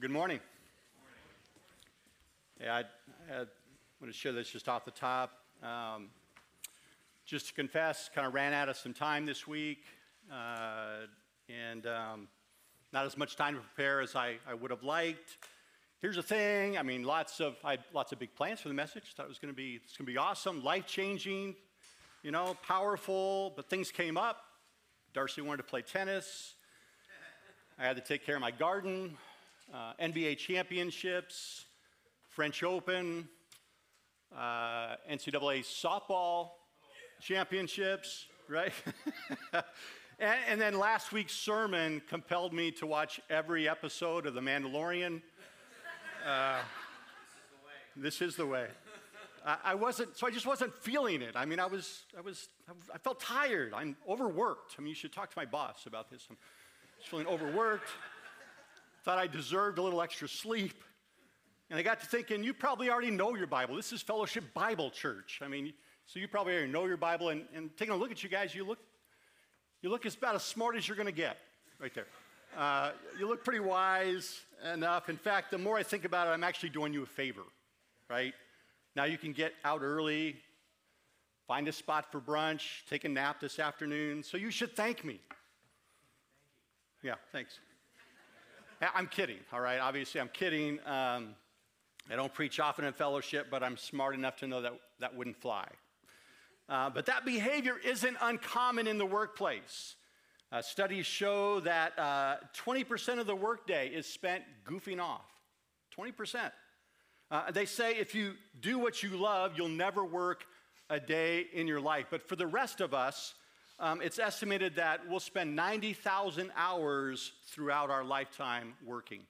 Well, good morning. Yeah, I, I want to share this just off the top. Um, just to confess, kind of ran out of some time this week, uh, and um, not as much time to prepare as I, I would have liked. Here's the thing. I mean, lots of I had lots of big plans for the message. Thought it was going to be it's going to be awesome, life changing, you know, powerful. But things came up. Darcy wanted to play tennis. I had to take care of my garden, uh, NBA championships, French Open, uh, NCAA softball championships, right? and, and, then last week's sermon compelled me to watch every episode of The Mandalorian. Uh, this is the way. I, I wasn't, so I just wasn't feeling it. I mean, I was, I was, I felt tired. I'm overworked. I mean, you should talk to my boss about this. I'm, was feeling overworked, thought I deserved a little extra sleep. And I got to thinking, you probably already know your Bible. This is Fellowship Bible Church. I mean, so you probably already know your Bible. And, and taking a look at you guys, you look, you look as about as smart as you're going to get right there. Uh, you look pretty wise enough. In fact, the more I think about it, I'm actually doing you a favor, right? Now you can get out early, find a spot for brunch, take a nap this afternoon. So you should thank me. Yeah, thanks. I'm kidding, all right? Obviously, I'm kidding. Um, I don't preach often in fellowship, but I'm smart enough to know that that wouldn't fly. Uh, but that behavior isn't uncommon in the workplace. Uh, studies show that uh, 20% of the workday is spent goofing off. 20%. Uh, they say if you do what you love, you'll never work a day in your life. But for the rest of us, um, it's estimated that we'll spend 90,000 hours throughout our lifetime working.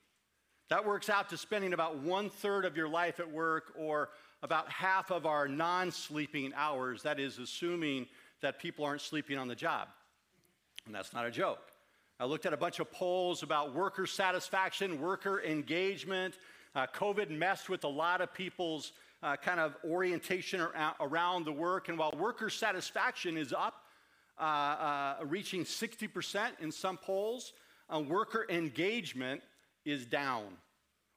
That works out to spending about one third of your life at work or about half of our non sleeping hours. That is, assuming that people aren't sleeping on the job. And that's not a joke. I looked at a bunch of polls about worker satisfaction, worker engagement. Uh, COVID messed with a lot of people's uh, kind of orientation around the work. And while worker satisfaction is up, uh, uh, reaching 60% in some polls. Uh, worker engagement is down.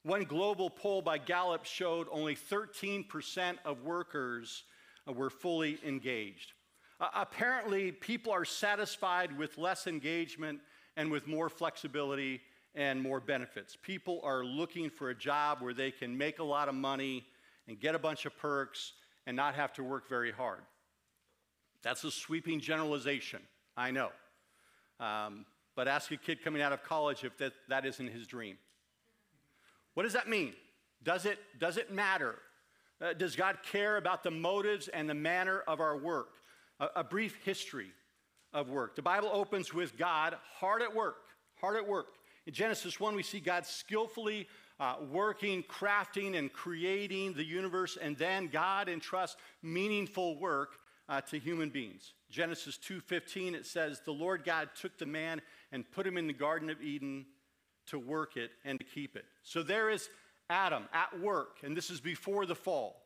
One global poll by Gallup showed only 13% of workers uh, were fully engaged. Uh, apparently, people are satisfied with less engagement and with more flexibility and more benefits. People are looking for a job where they can make a lot of money and get a bunch of perks and not have to work very hard. That's a sweeping generalization, I know. Um, but ask a kid coming out of college if that, that isn't his dream. What does that mean? Does it, does it matter? Uh, does God care about the motives and the manner of our work? A, a brief history of work. The Bible opens with God hard at work, hard at work. In Genesis 1, we see God skillfully uh, working, crafting, and creating the universe, and then God entrusts meaningful work uh, to human beings. Genesis 2:15 it says the Lord God took the man and put him in the garden of Eden to work it and to keep it. So there is Adam at work and this is before the fall.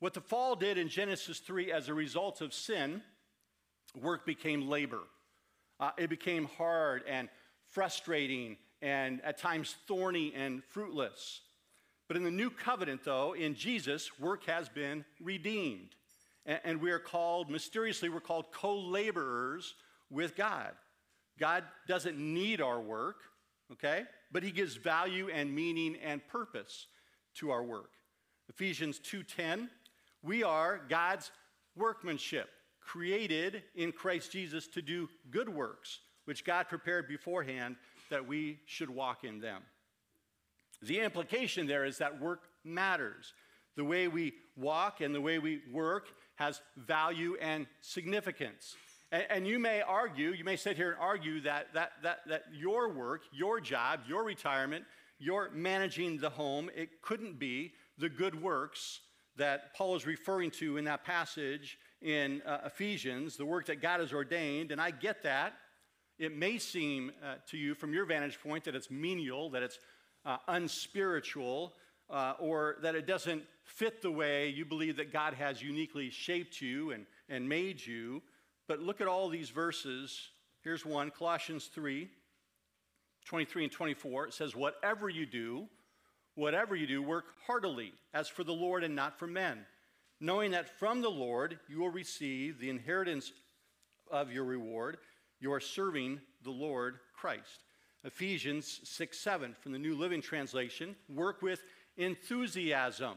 What the fall did in Genesis 3 as a result of sin, work became labor. Uh, it became hard and frustrating and at times thorny and fruitless. But in the new covenant, though, in Jesus, work has been redeemed. And we are called, mysteriously, we're called co laborers with God. God doesn't need our work, okay? But He gives value and meaning and purpose to our work. Ephesians 2:10, we are God's workmanship, created in Christ Jesus to do good works, which God prepared beforehand that we should walk in them. The implication there is that work matters. The way we walk and the way we work has value and significance. And, and, you may argue, you may sit here and argue that, that, that, that your work, your job, your retirement, your managing the home, it couldn't be the good works that Paul is referring to in that passage in uh, Ephesians, the work that God has ordained. And I get that. It may seem uh, to you from your vantage point that it's menial, that it's uh, unspiritual, uh, or that it doesn't fit the way you believe that God has uniquely shaped you and, and made you. But look at all these verses. Here's one Colossians 3 23 and 24. It says, Whatever you do, Whatever you do, work heartily, as for the Lord and not for men, knowing that from the Lord you will receive the inheritance of your reward. You are serving the Lord Christ. Ephesians 6 7 from the New Living Translation work with enthusiasm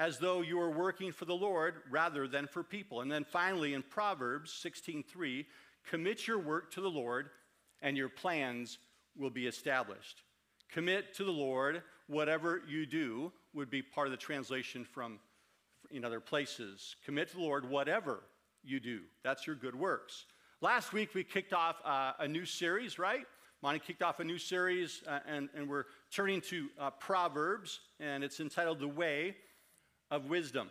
as though you are working for the Lord rather than for people. And then finally in Proverbs 16:3, commit your work to the Lord and your plans will be established. Commit to the Lord whatever you do would be part of the translation from in other places. Commit to the Lord whatever you do. That's your good works. Last week we kicked off uh, a new series, right? Monty kicked off a new series, uh, and, and we're turning to uh, Proverbs, and it's entitled The Way of Wisdom.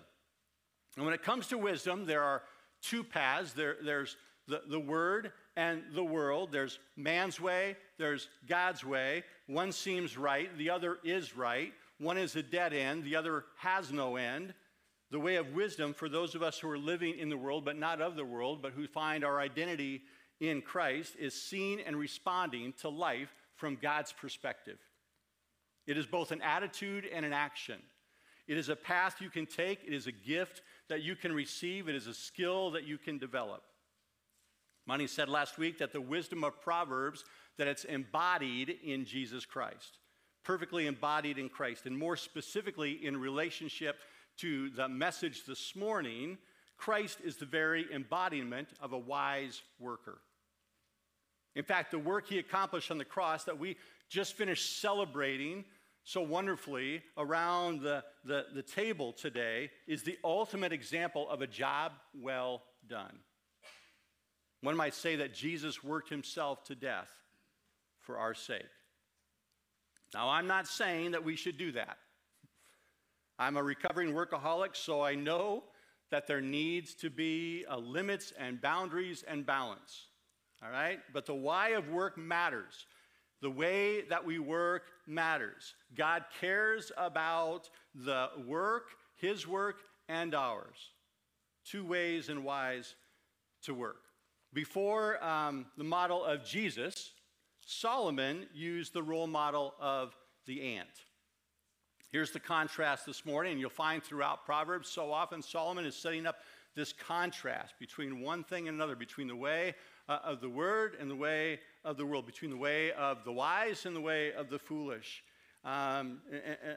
And when it comes to wisdom, there are two paths there, there's the, the Word and the world. There's man's way, there's God's way. One seems right, the other is right. One is a dead end, the other has no end. The way of wisdom for those of us who are living in the world, but not of the world, but who find our identity in Christ, is seeing and responding to life from God's perspective. It is both an attitude and an action. It is a path you can take, it is a gift that you can receive, it is a skill that you can develop. Monty said last week that the wisdom of Proverbs, that it's embodied in Jesus Christ, perfectly embodied in Christ, and more specifically in relationship to the message this morning, Christ is the very embodiment of a wise worker. In fact, the work he accomplished on the cross that we just finished celebrating so wonderfully around the, the, the table today is the ultimate example of a job well done. One might say that Jesus worked himself to death for our sake. Now, I'm not saying that we should do that. I'm a recovering workaholic, so I know that there needs to be uh, limits and boundaries and balance. All right? But the why of work matters. The way that we work matters. God cares about the work, His work, and ours. Two ways and whys to work. Before um, the model of Jesus, Solomon used the role model of the ant. Here's the contrast this morning, you'll find throughout Proverbs so often Solomon is setting up this contrast between one thing and another, between the way uh, of the word and the way of the world, between the way of the wise and the way of the foolish. Um,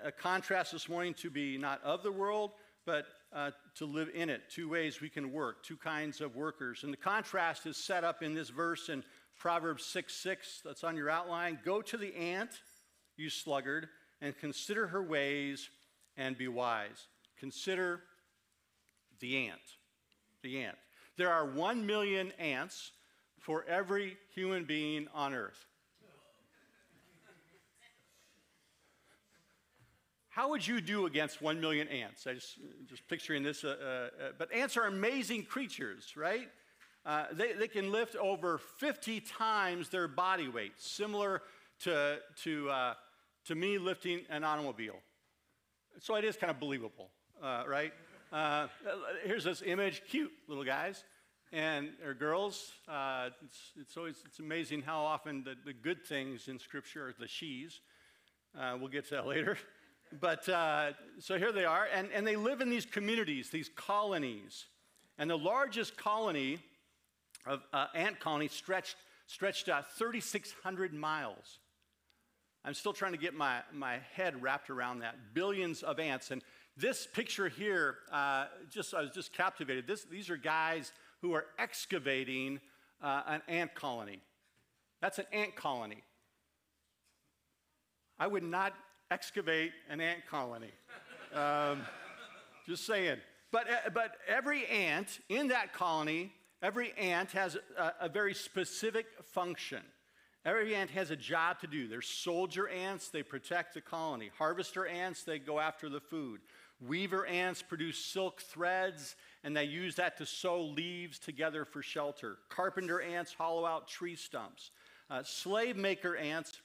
a, a, contrast this morning to be not of the world, but uh, to live in it. Two ways we can work, two kinds of workers. And the contrast is set up in this verse in Proverbs 6 6, that's on your outline. Go to the ant, you sluggard, and consider her ways and be wise. Consider the ant. The ant. There are one million ants for every human being on earth. How would you do against one million ants? I just, just picturing this. Uh, uh, uh, but ants are amazing creatures, right? Uh, they, they can lift over 50 times their body weight, similar to, to, uh, to me lifting an automobile. So it is kind of believable, uh, right? here's this image, cute little guys and or girls. it's, it's always it's amazing how often the, the good things in Scripture are the she's. we'll get to that later. But uh, so here they are, and, and they live in these communities, these colonies. And the largest colony of uh, ant colony stretched, stretched uh, 3,600 miles. I'm still trying to get my, my head wrapped around that. Billions of ants. And this picture here, uh, just I was just captivated. This, these are guys who are excavating uh, an ant colony. That's an ant colony. I would not excavate an ant colony. Um, just saying. But, uh, but every ant in that colony, every ant has a, a very specific function. Every ant has a job to do. There's soldier ants, they protect the colony. Harvester ants, they go after the food. Weaver ants produce silk threads, and they use that to sew leaves together for shelter. Carpenter ants hollow out tree stumps. Uh, slave maker ants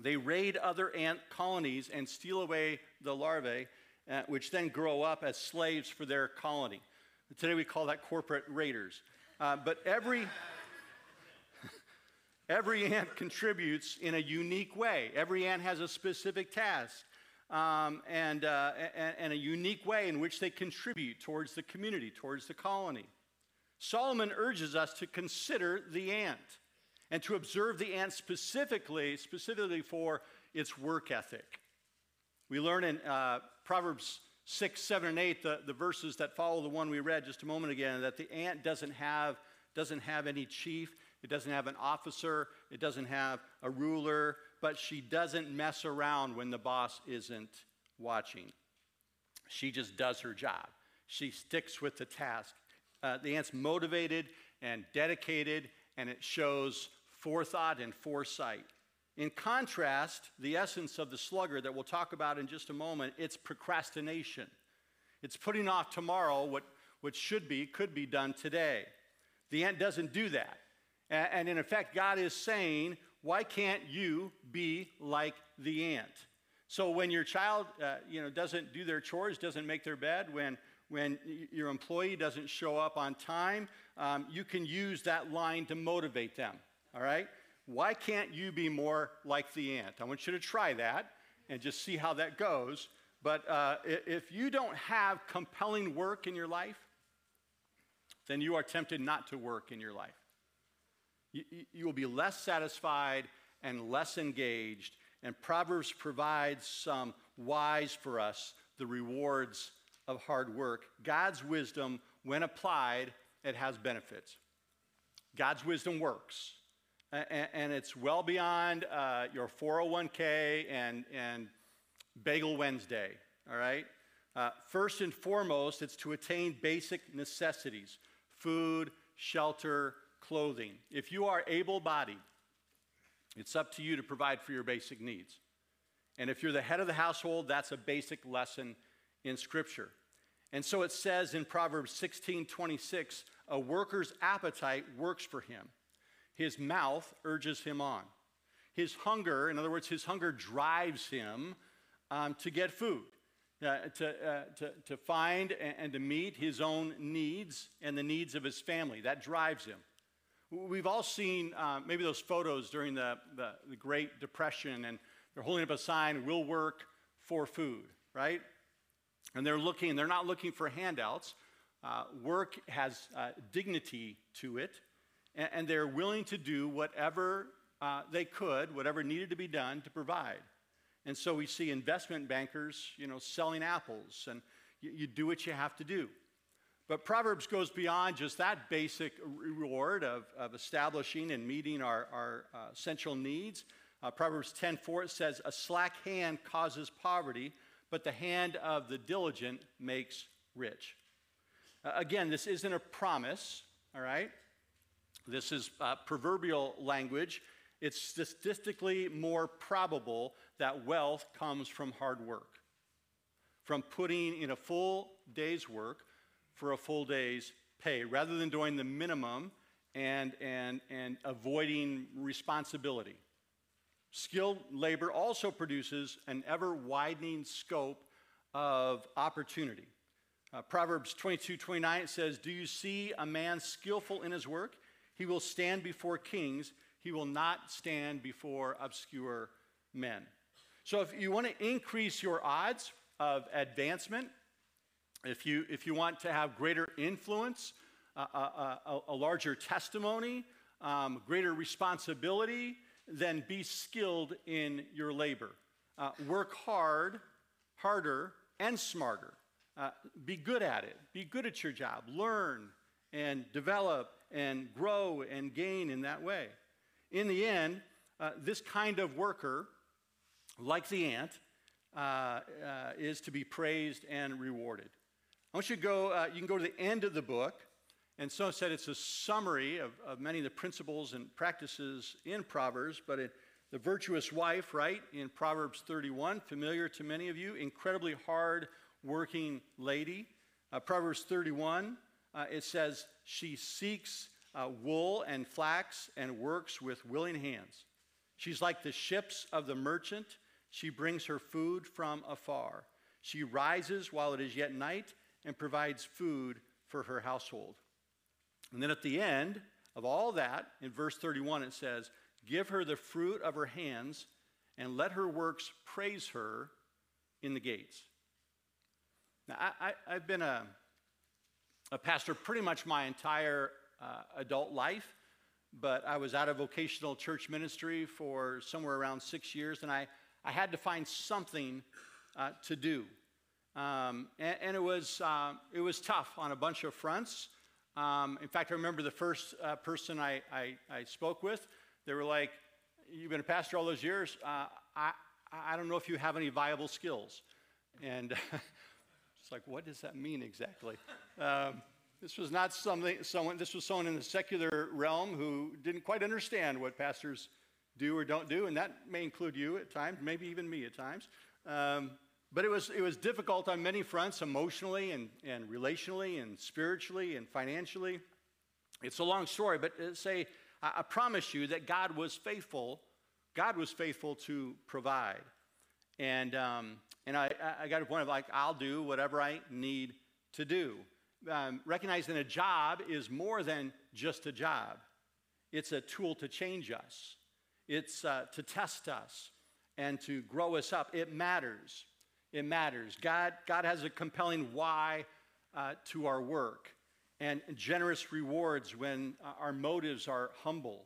they raid other ant colonies and steal away the larvae, uh, which then grow up as slaves for their colony. Today we call that corporate raiders. Uh, but every, every ant contributes in a unique way. Every ant has a specific task. Um, and, uh, and, and a unique way in which they contribute towards the community, towards the colony. Solomon urges us to consider the ant and to observe the ant specifically, specifically for its work ethic. We learn in uh, Proverbs 6, 7, and 8, the, the verses that follow the one we read just a moment ago, that the ant doesn't have, doesn't have any chief, it doesn't have an officer, it doesn't have a ruler, but she doesn't mess around when the boss isn't watching. She just does her job. She sticks with the task. Uh, the ant's motivated and dedicated, and it shows forethought and foresight. In contrast, the essence of the sluggard that we'll talk about in just a moment, it's procrastination. It's putting off tomorrow what, what should be, could be done today. The ant doesn't do that. And, and in effect, God is saying, why can't you be like the ant? So when your child, uh, you know, doesn't do their chores, doesn't make their bed, when when your employee doesn't show up on time, um, you can use that line to motivate them. All right? Why can't you be more like the ant? I want you to try that and just see how that goes. But uh, if you don't have compelling work in your life, then you are tempted not to work in your life. You, you will be less satisfied and less engaged. And Proverbs provides some wise for us the rewards of hard work. God's wisdom, when applied, it has benefits. God's wisdom works and, it's well beyond uh, your 401k and, and Bagel Wednesday, all right? Uh, first and foremost, it's to attain basic necessities food, shelter, clothing. If you are able bodied, it's up to you to provide for your basic needs. And if you're the head of the household, that's a basic lesson in Scripture. And so it says in Proverbs 16 26, a worker's appetite works for him his mouth urges him on. His hunger, in other words, his hunger drives him um, to get food, uh, to, uh, to, to find and, and to meet his own needs and the needs of his family. That drives him. We've all seen uh, maybe those photos during the, the, the, Great Depression, and they're holding up a sign, We'll work for food, right? And they're looking, they're not looking for handouts. Uh, work has uh, dignity to it and, and they're willing to do whatever uh, they could, whatever needed to be done to provide. And so we see investment bankers, you know, selling apples, and you, you do what you have to do. But Proverbs goes beyond just that basic reward of, of establishing and meeting our, our uh, essential needs. Uh, Proverbs 10:4 says, "A slack hand causes poverty, but the hand of the diligent makes rich." Uh, again, this isn't a promise, all right? This is uh, proverbial language. It's statistically more probable that wealth comes from hard work, from putting in a full day's work for a full day's pay, rather than doing the minimum and, and, and avoiding responsibility. Skilled labor also produces an ever widening scope of opportunity. Uh, Proverbs 22 29 says, Do you see a man skillful in his work? He will stand before kings, he will not stand before obscure men. So, if you want to increase your odds of advancement, if you, if you want to have greater influence, uh, uh, uh, a larger testimony, um, greater responsibility, then be skilled in your labor. Uh, work hard, harder, and smarter. Uh, be good at it. Be good at your job. Learn and develop and grow and gain in that way. In the end, uh, this kind of worker, like the ant, uh, uh, is to be praised and rewarded. Want you to go, uh, you can go to the end of the book, and so said it's a summary of, of many of the principles and practices in Proverbs, but it, the virtuous wife, right, in Proverbs 31, familiar to many of you, incredibly hard working lady. Uh, Proverbs 31, uh, it says, She seeks uh, wool and flax and works with willing hands. She's like the ships of the merchant. She brings her food from afar. She rises while it is yet night and provides food for her household. And then at the end of all that, in verse 31, it says, Give her the fruit of her hands and let her works praise her in the gates. Now, I, have been a, a pastor pretty much my entire uh, adult life, but I was out of vocational church ministry for somewhere around six years, and I, I had to find something uh, to do. Um, and, and, it, was, uh, it was tough on a bunch of fronts. Um, in fact, I remember the first uh, person I, I, I, spoke with, they were like, You've been a pastor all those years. Uh, I, I don't know if you have any viable skills. And it's like, what does that mean exactly? Um, this was not something, someone, this was someone in the secular realm who didn't quite understand what pastors do or don't do, and that may include you at times, maybe even me at times. Um, but it was, it was difficult on many fronts, emotionally and, and relationally and spiritually and financially. It's a long story, but uh, say, I, I promise you that God was faithful. God was faithful to provide. And, um, and I, I got a point of like, I'll do whatever I need to do. Um, recognizing a job is more than just a job, it's a tool to change us, it's uh, to test us and to grow us up. It matters. It matters. God, God has a compelling why uh, to our work and generous rewards when uh, our motives are humble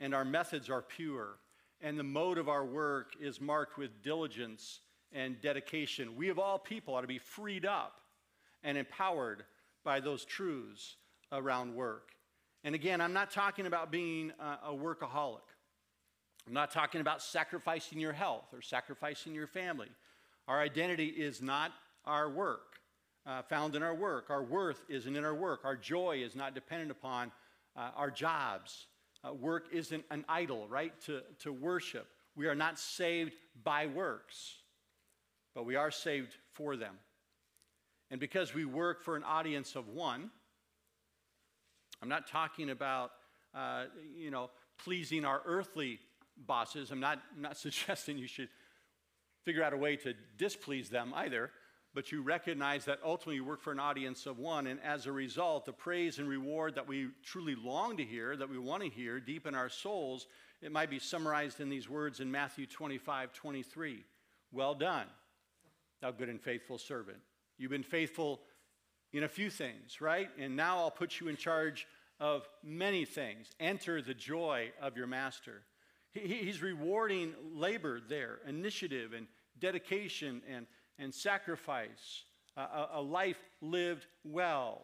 and our methods are pure and the mode of our work is marked with diligence and dedication. We, of all people, ought to be freed up and empowered by those truths around work. And again, I'm not talking about being a workaholic. I'm not talking about sacrificing your health or sacrificing your family. Our identity is not our work, uh, found in our work. Our worth isn't in our work. Our joy is not dependent upon uh, our jobs. Uh, work isn't an idol, right? To, to worship. We are not saved by works, but we are saved for them. And because we work for an audience of one, I'm not talking about, uh, you know, pleasing our earthly bosses. I'm not, I'm not suggesting you should figure out a way to displease them either, but you recognize that ultimately you work for an audience of one, and as a result, the praise and reward that we truly long to hear, that we want to hear deep in our souls, it might be summarized in these words in Matthew 25 23. Well done, thou good and faithful servant. You've been faithful in a few things, right? And now I'll put you in charge of many things. Enter the joy of your master. He's rewarding labor there, initiative and dedication and, and sacrifice, a, a life lived well.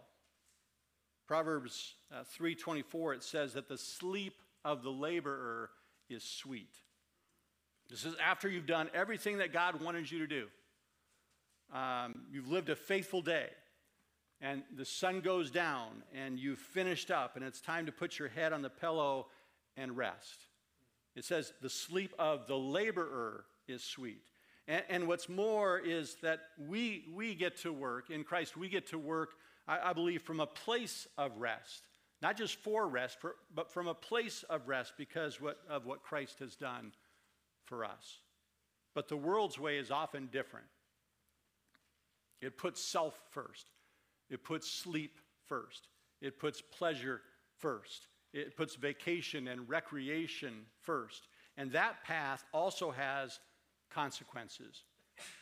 Proverbs uh, 3:24 it says that the sleep of the laborer is sweet. This is after you've done everything that God wanted you to do. Um, you've lived a faithful day, and the sun goes down, and you've finished up, and it's time to put your head on the pillow and rest. It says, the sleep of the laborer is sweet. And, and, what's more is that we, we get to work, in Christ, we get to work, I, I believe, from a place of rest. Not just for rest, for, but from a place of rest because what, of what Christ has done for us. But the world's way is often different. It puts self first, it puts sleep first, it puts pleasure first. It puts vacation and recreation first. And that path also has consequences.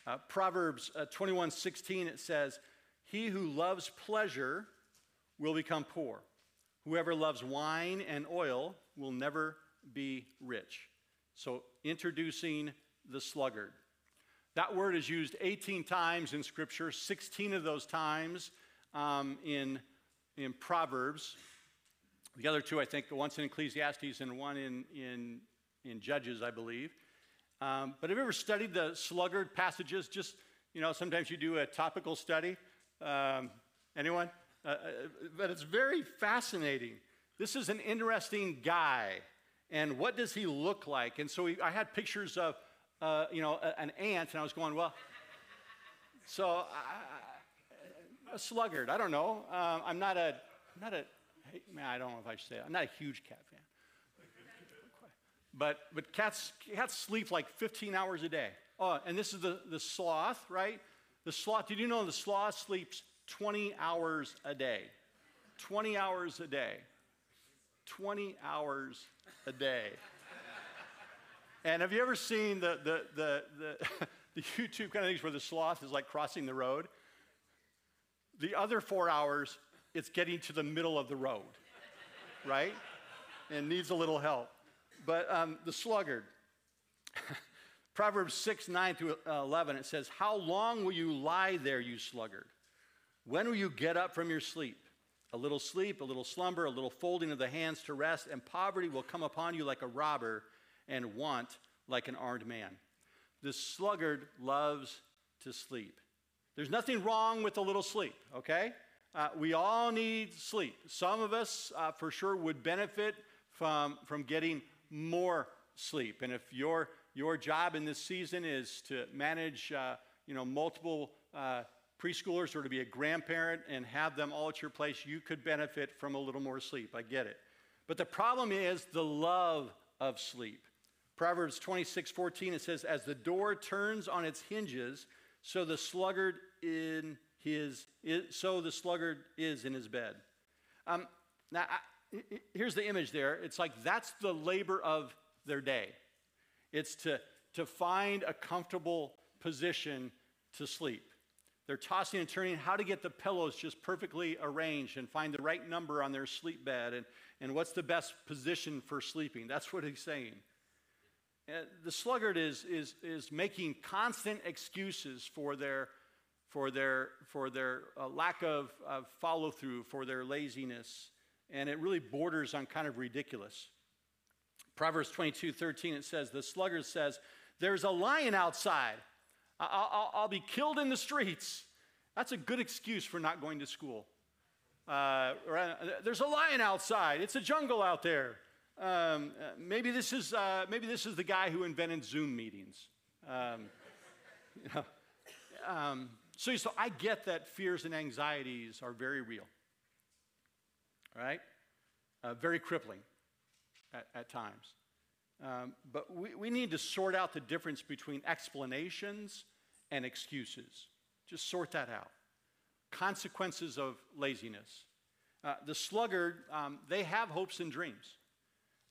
Uh, Proverbs uh, 21 16, it says, He who loves pleasure will become poor. Whoever loves wine and oil will never be rich. So, introducing the sluggard. That word is used 18 times in Scripture, 16 of those times um, in, in Proverbs. The other two, I think, once in Ecclesiastes and one in, in, in Judges, I believe. Um, but have you ever studied the sluggard passages? Just, you know, sometimes you do a topical study. Um, anyone? Uh, uh, but it's very fascinating. This is an interesting guy. And what does he look like? And so he, I had pictures of, uh, you know, an ant, and I was going, well, so I, a sluggard. I don't know. Uh, I'm not a, I'm not a man, I don't know if I should say it. I'm not a huge cat fan. But, but cats, cats sleep like 15 hours a day. Oh, and this is the, the sloth, right? The sloth, did you know the sloth sleeps 20 hours a day? 20 hours a day. 20 hours a day. and have you ever seen the, the, the, the, the YouTube kind of things where the sloth is like crossing the road. The other four hours, it's getting to the middle of the road, right? And needs a little help. But um, the sluggard, Proverbs 6, 9 through 11, it says, How long will you lie there, you sluggard? When will you get up from your sleep? A little sleep, a little slumber, a little folding of the hands to rest, and poverty will come upon you like a robber, and want like an armed man. The sluggard loves to sleep. There's nothing wrong with a little sleep, okay? Uh, we all need sleep. Some of us, uh, for sure, would benefit from, from getting more sleep. And if your, your job in this season is to manage, uh, you know, multiple uh, preschoolers or to be a grandparent and have them all at your place, you could benefit from a little more sleep. I get it. But the problem is the love of sleep. Proverbs 26, 14, it says, As the door turns on its hinges, so the sluggard in his, so the sluggard is in his bed. Um, now, here's the image there. It's like that's the labor of their day. It's to, to find a comfortable position to sleep. They're tossing and turning how to get the pillows just perfectly arranged and find the right number on their sleep bed and, and what's the best position for sleeping. That's what he's saying. Uh, the sluggard is, is, is making constant excuses for their, for their, for their uh, lack of, of follow through, for their laziness, and it really borders on kind of ridiculous. Proverbs 22 13, it says, The sluggard says, There's a lion outside. I'll, I'll, I'll be killed in the streets. That's a good excuse for not going to school. Uh, there's a lion outside. It's a jungle out there. Um, maybe, this is, uh, maybe this is the guy who invented Zoom meetings. Um, you know, um, so, so I get that fears and anxieties are very real, right? Uh, very crippling at, at times. Um, but we, we need to sort out the difference between explanations and excuses. Just sort that out. Consequences of laziness. Uh, the sluggard, um, they have hopes and dreams.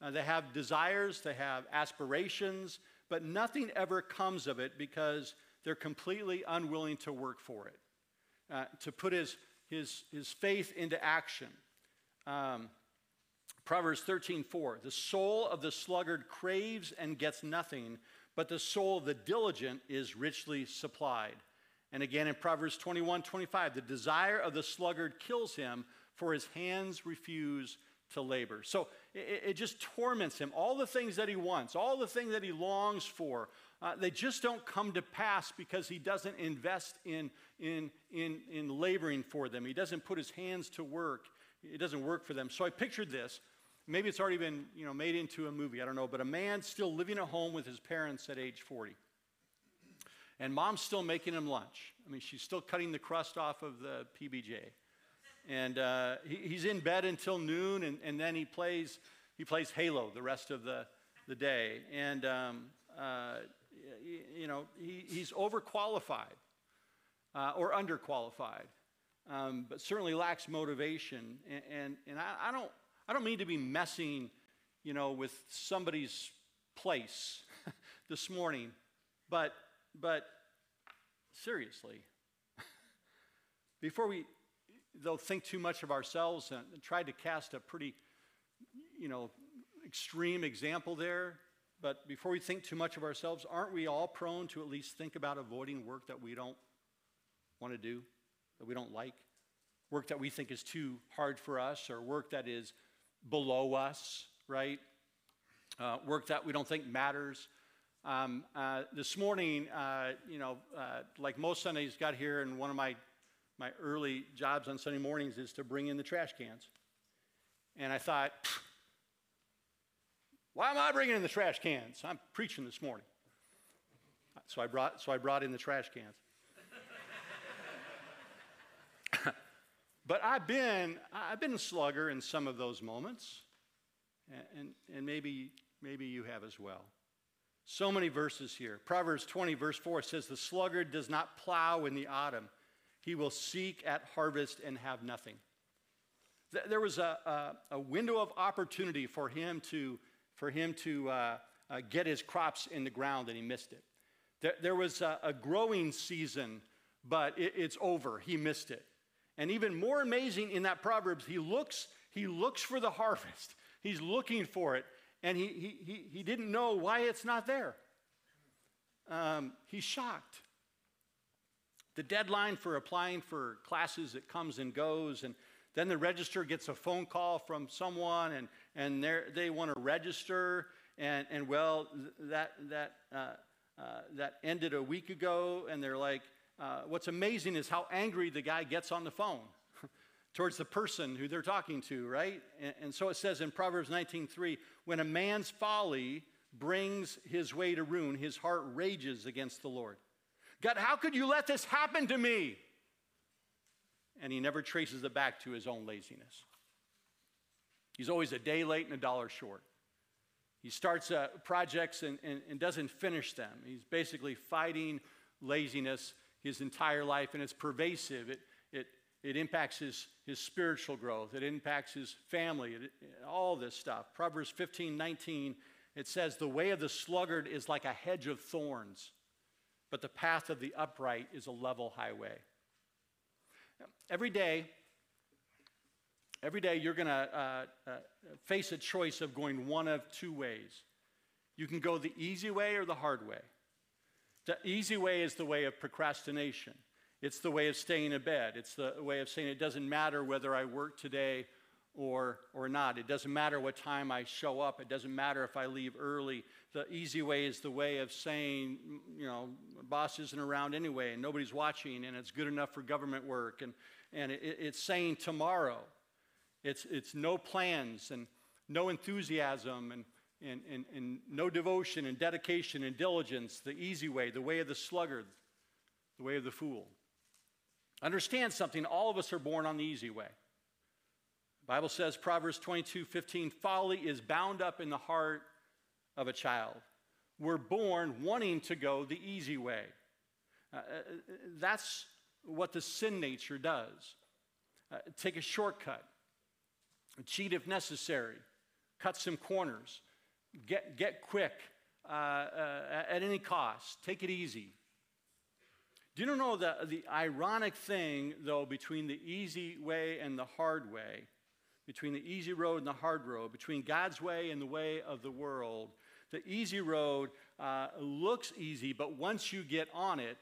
Uh, they have desires, they have aspirations, but nothing ever comes of it because they're completely unwilling to work for it, uh, to put his, his, his faith into action. Um, Proverbs 13, 4. The soul of the sluggard craves and gets nothing, but the soul of the diligent is richly supplied. And again in Proverbs 21, 25, the desire of the sluggard kills him, for his hands refuse to labor. So it, it, just torments him. All the things that he wants, all the things that he longs for, uh, they just don't come to pass because he doesn't invest in, in, in, in laboring for them. He doesn't put his hands to work. It doesn't work for them. So I pictured this. Maybe it's already been you know, made into a movie, I don't know, but a man still living at home with his parents at age 40. And mom's still making him lunch. I mean, she's still cutting the crust off of the PBJ. And uh, he, he's in bed until noon, and, and then he plays, he plays Halo the rest of the, the day. And, um, uh, you know, he, he's overqualified uh, or underqualified, um, but certainly lacks motivation. And, and, and I, I, don't, I don't mean to be messing, you know, with somebody's place this morning, but, but seriously, before we they'll think too much of ourselves and, and try to cast a pretty, you know, extreme example there. But before we think too much of ourselves, aren't we all prone to at least think about avoiding work that we don't want to do, that we don't like? Work that we think is too hard for us, or work that is below us, right? Uh, work that we don't think matters. Um, uh, this morning, uh, you know, uh, like most Sundays, got here, and one of my my early jobs on Sunday mornings is to bring in the trash cans. And I thought, why am I bringing in the trash cans? I'm preaching this morning. So I brought, so I brought in the trash cans. But I've been, I've been a slugger in some of those moments. And, and, maybe, maybe you have as well. So many verses here. Proverbs 20, verse 4 says, The sluggard does not plow in the autumn he will seek at harvest and have nothing. There was a, a, a window of opportunity for him to, for him to uh, uh, get his crops in the ground, and he missed it. There, there was a, a, growing season, but it, it's over. He missed it. And even more amazing in that Proverbs, he looks, he looks for the harvest. He's looking for it, and he, he, he, he didn't know why it's not there. Um, he's shocked. The deadline for applying for classes, it comes and goes, and then the register gets a phone call from someone, and, and they want to register, and, and well, that, that, uh, uh, that ended a week ago, and they're like, uh, what's amazing is how angry the guy gets on the phone towards the person who they're talking to, right? And, and so it says in Proverbs 19:3, when a man's folly brings his way to ruin, his heart rages against the Lord. God, how could you let this happen to me? And he never traces it back to his own laziness. He's always a day late and a dollar short. He starts uh, projects and, and, and doesn't finish them. He's basically fighting laziness his entire life, and it's pervasive. It, it, it impacts his, his spiritual growth, it impacts his family, it, all this stuff. Proverbs 15 19, it says, The way of the sluggard is like a hedge of thorns, but the path of the upright is a level highway. Every day, every day you're going to uh, uh, face a choice of going one of two ways. You can go the easy way or the hard way. The easy way is the way of procrastination. It's the way of staying in bed. It's the way of saying it doesn't matter whether I work today or, or not. It doesn't matter what time I show up. It doesn't matter if I leave early. The easy way is the way of saying, you know, boss isn't around anyway and nobody's watching and it's good enough for government work. And, and it, it's saying tomorrow. It's, it's no plans and no enthusiasm and and, and, and no devotion and dedication and diligence, the easy way, the way of the sluggard, the way of the fool. Understand something, all of us are born on the easy way. The Bible says, Proverbs 22 15, folly is bound up in the heart of a child. We're born wanting to go the easy way. Uh, uh that's what the sin nature does. Uh, take a shortcut, cheat if necessary, cut some corners, Get, get quick uh, uh, at any cost. Take it easy. Do you know the, the ironic thing, though, between the easy way and the hard way, between the easy road and the hard road, between God's way and the way of the world? The easy road uh, looks easy, but once you get on it,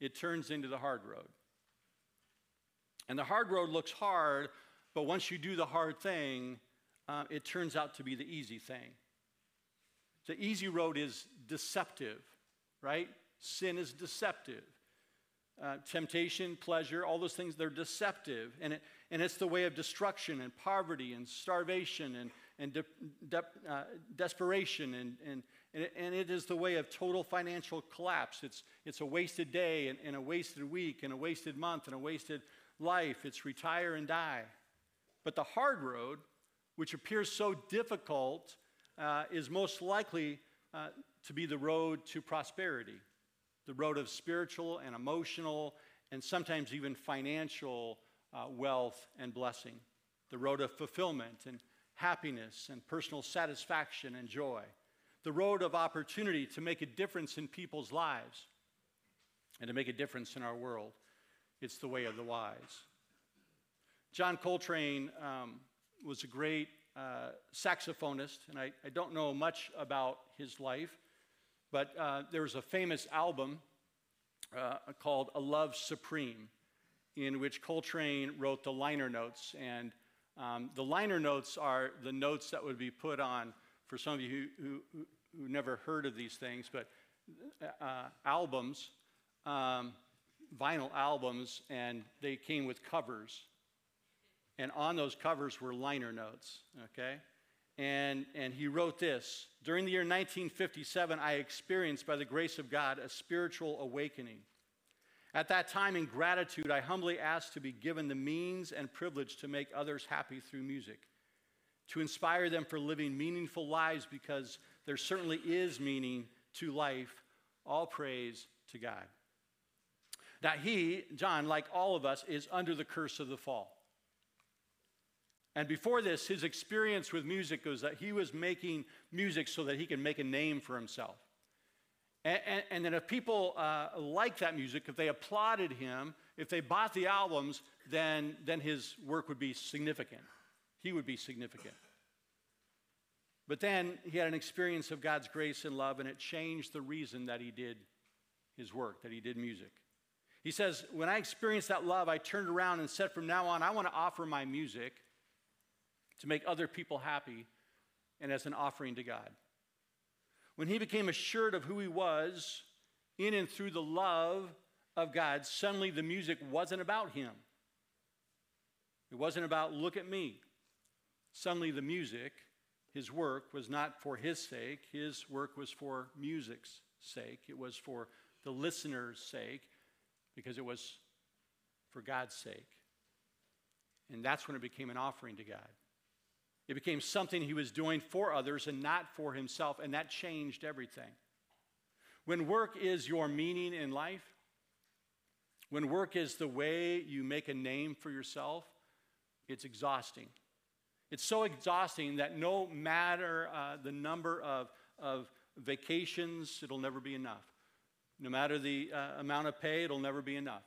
it turns into the hard road. And the hard road looks hard, but once you do the hard thing, uh, it turns out to be the easy thing. The easy road is deceptive, right? Sin is deceptive. Uh, temptation, pleasure, all those things, they're deceptive. And, it, and it's the way of destruction and poverty and starvation and, and de, de, uh, desperation. And, and, and it, and, it is the way of total financial collapse. It's, it's a wasted day and, and a wasted week and a wasted month and a wasted life. It's retire and die. But the hard road, which appears so difficult uh, is most likely uh, to be the road to prosperity, the road of spiritual and emotional and sometimes even financial uh, wealth and blessing, the road of fulfillment and happiness and personal satisfaction and joy, the road of opportunity to make a difference in people's lives and to make a difference in our world. It's the way of the wise. John Coltrane um, was a great uh, saxophonist, and I, I, don't know much about his life, but uh, there was a famous album uh, called A Love Supreme, in which Coltrane wrote the liner notes. And um, the liner notes are the notes that would be put on, for some of you who, who, who never heard of these things, but uh, albums, um, vinyl albums, and they came with covers and on those covers were liner notes, okay? And, and he wrote this During the year 1957, I experienced, by the grace of God, a spiritual awakening. At that time, in gratitude, I humbly asked to be given the means and privilege to make others happy through music, to inspire them for living meaningful lives because there certainly is meaning to life. All praise to God. Now, he, John, like all of us, is under the curse of the fall. And before this, his experience with music was that he was making music so that he could make a name for himself. And, and, and then if people uh, liked that music, if they applauded him, if they bought the albums, then, then his work would be significant. He would be significant. But then he had an experience of God's grace and love, and it changed the reason that he did his work, that he did music. He says, When I experienced that love, I turned around and said, From now on, I want to offer my music to make other people happy and as an offering to God. When he became assured of who he was in and through the love of God, suddenly the music wasn't about him. It wasn't about, look at me. Suddenly the music, his work, was not for his sake. His work was for music's sake. It was for the listener's sake because it was for God's sake. And that's when it became an offering to God. It became something he was doing for others and not for himself, and that changed everything. When work is your meaning in life, when work is the way you make a name for yourself, it's exhausting. It's so exhausting that no matter uh, the number of, of vacations, it'll never be enough. No matter the uh, amount of pay, it'll never be enough.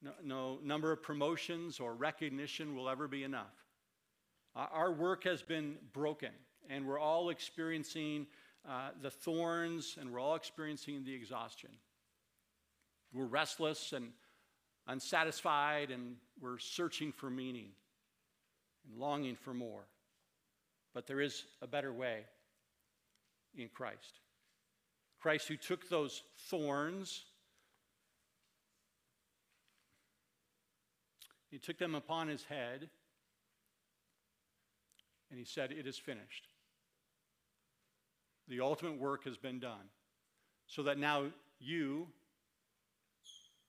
No, no number of promotions or recognition will ever be enough. Our work has been broken, and we're all experiencing uh, the thorns, and we're all experiencing the exhaustion. We're restless and unsatisfied, and we're searching for meaning and longing for more. But there is a better way in Christ. Christ, who took those thorns, he took them upon his head, and he said, It is finished. The ultimate work has been done, so that now you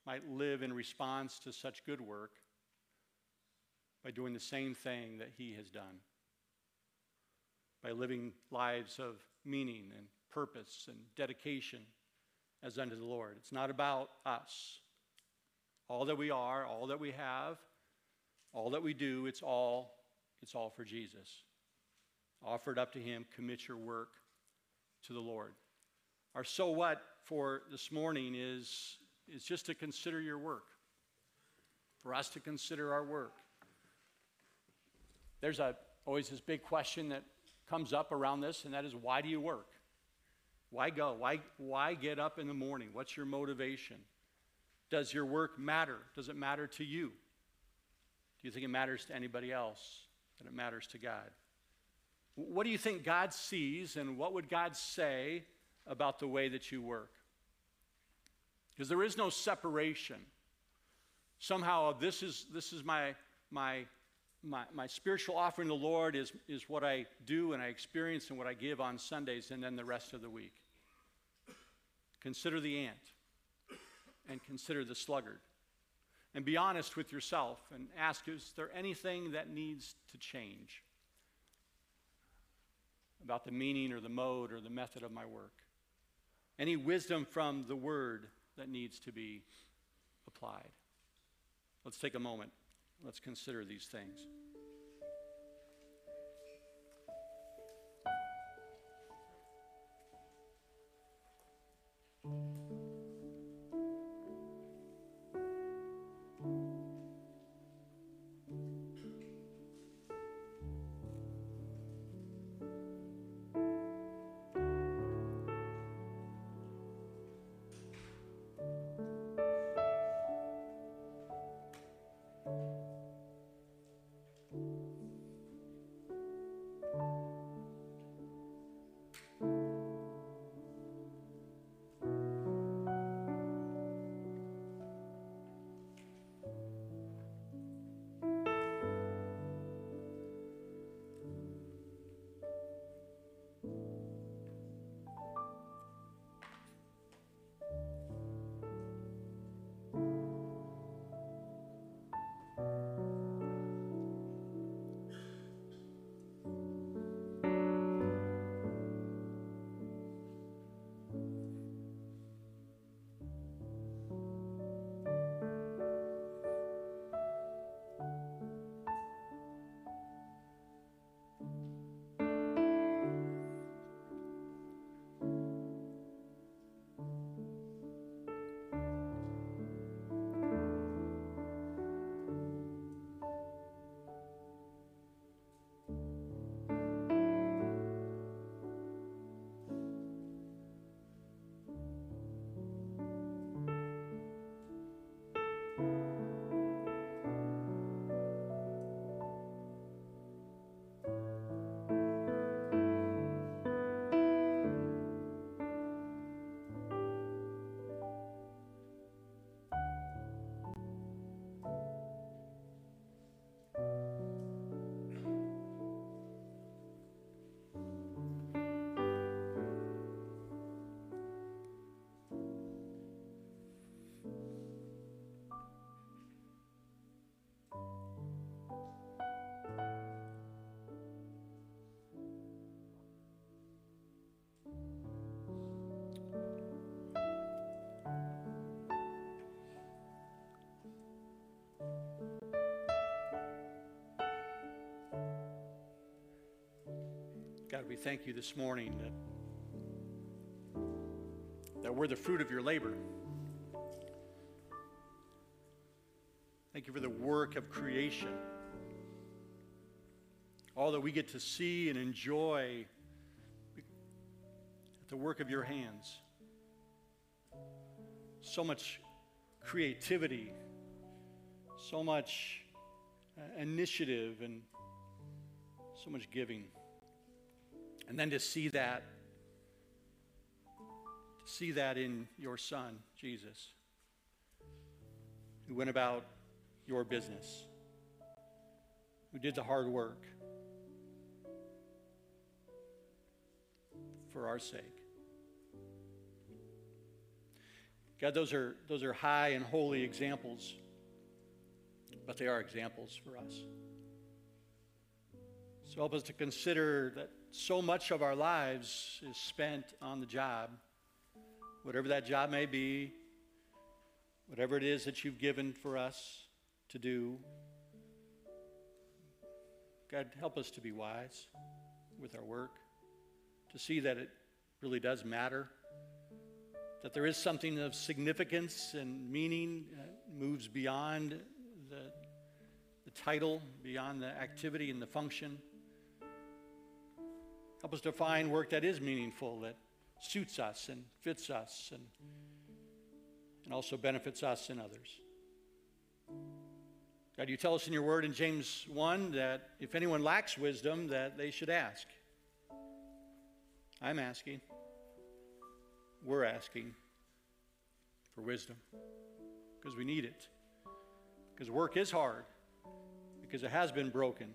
might live in response to such good work by doing the same thing that he has done, by living lives of meaning and purpose and dedication as unto the Lord. It's not about us. All that we are, all that we have, all that we do, it's all it's all for Jesus. Offer it up to him, commit your work to the Lord. Our so what for this morning is, is just to consider your work. For us to consider our work. There's a, always this big question that comes up around this, and that is why do you work? Why go? Why, why get up in the morning? What's your motivation? Does your work matter? Does it matter to you? Do you think it matters to anybody else? That it matters to God? What do you think God sees, and what would God say about the way that you work? Because there is no separation. Somehow, this is, this is my, my my, my spiritual offering to the Lord is, is what I do and I experience and what I give on Sundays and then the rest of the week. Consider the ant and consider the sluggard. And be honest with yourself and ask is there anything that needs to change about the meaning or the mode or the method of my work. Any wisdom from the word that needs to be applied. Let's take a moment. Let's consider these things. God, we thank you this morning that, that we're the fruit of your labor. Thank you for the work of creation. All that we get to see and enjoy at the work of your hands. So much creativity, so much uh, initiative, and so much giving. And then to see that, to see that in your Son, Jesus, who went about your business, who did the hard work for our sake. God, those are, those are high and holy examples, but they are examples for us. So help us to consider that so much of our lives is spent on the job, whatever that job may be, whatever it is that you've given for us to do. God, help us to be wise with our work, to see that it really does matter, that there is something of significance and meaning that moves beyond the, the title, beyond the activity and the function. Help us to find work that is meaningful, that suits us and fits us and, and also benefits us and others. God, you tell us in your word in James 1 that if anyone lacks wisdom, that they should ask. I'm asking. We're asking for wisdom because we need it. Because work is hard, because it has been broken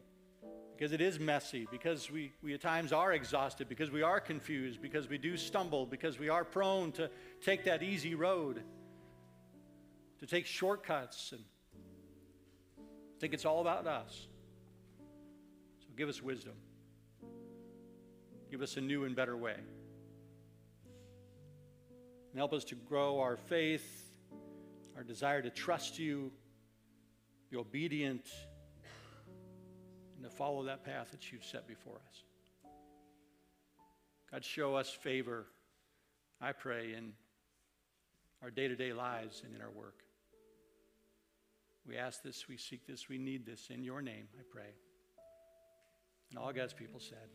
because it is messy, because we, we at times are exhausted, because we are confused, because we do stumble, because we are prone to take that easy road, to take shortcuts and think it's all about us. So give us wisdom. Give us a new and better way. And help us to grow our faith, our desire to trust you, be obedient and to follow that path that you've set before us. God, show us favor, I pray, in our day to day lives and in our work. We ask this, we seek this, we need this in your name, I pray. And all God's people said,